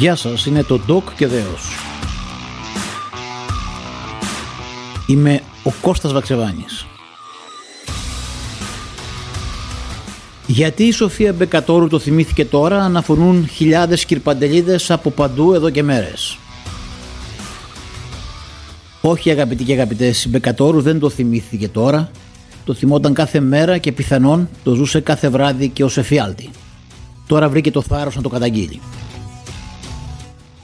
Γεια σας, είναι το Doc και Δέος. Είμαι ο Κώστας Βαξεβάνης. Γιατί η Σοφία Μπεκατόρου το θυμήθηκε τώρα αναφωνούν χιλιάδες κυρπαντελίδες από παντού εδώ και μέρες. Όχι αγαπητοί και αγαπητές, η Μπεκατόρου δεν το θυμήθηκε τώρα, το θυμόταν κάθε μέρα και πιθανόν το ζούσε κάθε βράδυ και ως εφιάλτη. Τώρα βρήκε το θάρρος να το καταγγείλει.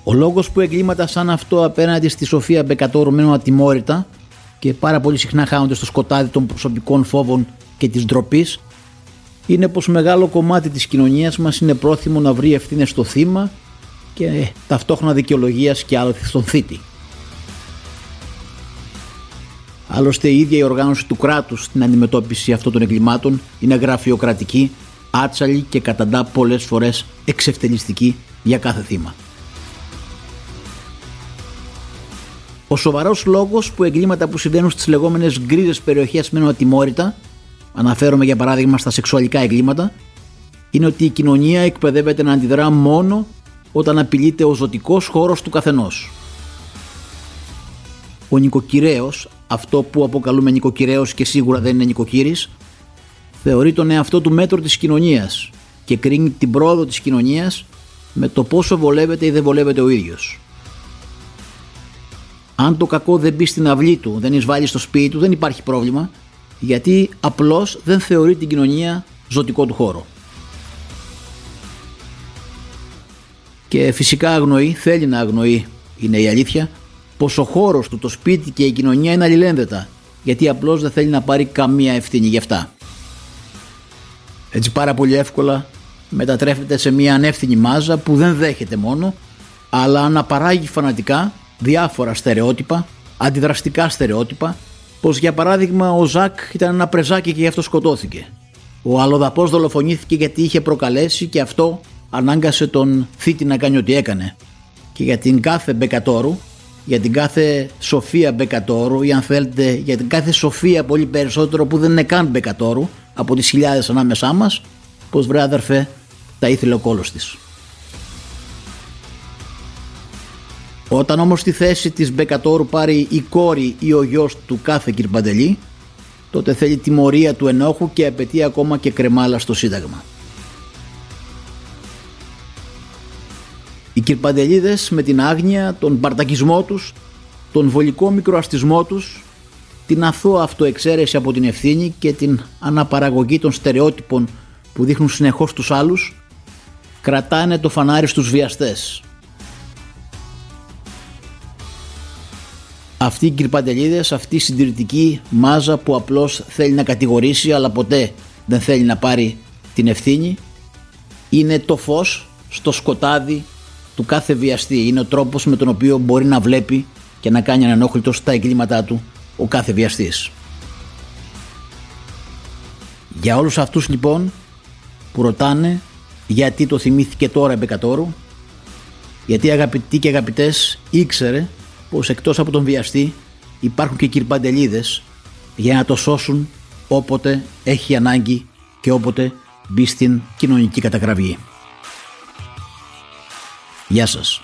Ο λόγος που εγκλήματα σαν αυτό απέναντι στη Σοφία Μπεκατόρου μένουν ατιμόρυτα και πάρα πολύ συχνά χάνονται στο σκοτάδι των προσωπικών φόβων και της ντροπής, είναι πως μεγάλο κομμάτι της κοινωνίας μας είναι πρόθυμο να βρει ευθύνες στο θύμα και ταυτόχρονα δικαιολογίας και άλλο στον θήτη. Άλλωστε η ίδια η οργάνωση του κράτους στην αντιμετώπιση αυτών των εγκλημάτων είναι γραφειοκρατική, άτσαλη και καταντά πολλές φορές εξευτελιστική για κάθε θύμα. Ο σοβαρός λόγος που εγκλήματα που συμβαίνουν στις λεγόμενες γκρίζες περιοχές μένουν ατιμόρυτα, αναφέρομαι για παράδειγμα στα σεξουαλικά εγκλήματα, είναι ότι η κοινωνία εκπαιδεύεται να αντιδρά μόνο όταν απειλείται ο ζωτικός χώρος του καθενός. Ο νοικοκυρέος, αυτό που αποκαλούμε νοικοκυρέος και σίγουρα δεν είναι νοικοκύρης, θεωρεί τον εαυτό του μέτρο της κοινωνίας και κρίνει την πρόοδο της κοινωνίας με το πόσο βολεύεται ή δεν βολεύεται ο ίδιος. Αν το κακό δεν μπει στην αυλή του, δεν εισβάλλει στο σπίτι του, δεν υπάρχει πρόβλημα, γιατί απλώς δεν θεωρεί την κοινωνία ζωτικό του χώρο. Και φυσικά αγνοεί, θέλει να αγνοεί, είναι η αλήθεια, πως ο χώρος του, το σπίτι και η κοινωνία είναι αλληλένδετα, γιατί απλώς δεν θέλει να πάρει καμία ευθύνη γι' αυτά. Έτσι πάρα πολύ εύκολα μετατρέφεται σε μια ανεύθυνη μάζα που δεν δέχεται μόνο, αλλά αναπαράγει φανατικά διάφορα στερεότυπα, αντιδραστικά στερεότυπα, πως για παράδειγμα ο Ζακ ήταν ένα πρεζάκι και γι' αυτό σκοτώθηκε. Ο αλλοδαπό δολοφονήθηκε γιατί είχε προκαλέσει και αυτό ανάγκασε τον θήτη να κάνει ό,τι έκανε. Και για την κάθε Μπεκατόρου, για την κάθε Σοφία Μπεκατόρου ή αν θέλετε για την κάθε Σοφία πολύ περισσότερο που δεν είναι καν Μπεκατόρου από τις χιλιάδες ανάμεσά μας, πως βρε αδερφέ τα ήθελε ο κόλος της. Όταν όμως τη θέση της Μπεκατόρου πάρει η κόρη ή ο γιος του κάθε κυρπαντελή, τότε θέλει τιμωρία του ενόχου και απαιτεί ακόμα και κρεμάλα στο Σύνταγμα. Οι κυρπαντελίδες με την άγνοια, τον παρτακισμό τους, τον βολικό μικροαστισμό τους, την αθώα αυτοεξαίρεση από την ευθύνη και την αναπαραγωγή των στερεότυπων που δείχνουν συνεχώς τους άλλους, κρατάνε το φανάρι στους βιαστές, Αυτοί οι κυρπαντελίδες, αυτή η συντηρητική μάζα που απλώς θέλει να κατηγορήσει αλλά ποτέ δεν θέλει να πάρει την ευθύνη είναι το φως στο σκοτάδι του κάθε βιαστή. Είναι ο τρόπος με τον οποίο μπορεί να βλέπει και να κάνει ανενόχλητο στα εγκλήματά του ο κάθε βιαστής. Για όλους αυτούς λοιπόν που ρωτάνε γιατί το θυμήθηκε τώρα Εμπεκατόρου γιατί αγαπητοί και αγαπητές ήξερε πως εκτός από τον βιαστή υπάρχουν και κυρπαντελίδες για να το σώσουν όποτε έχει ανάγκη και όποτε μπει στην κοινωνική καταγραφή. Γεια σας.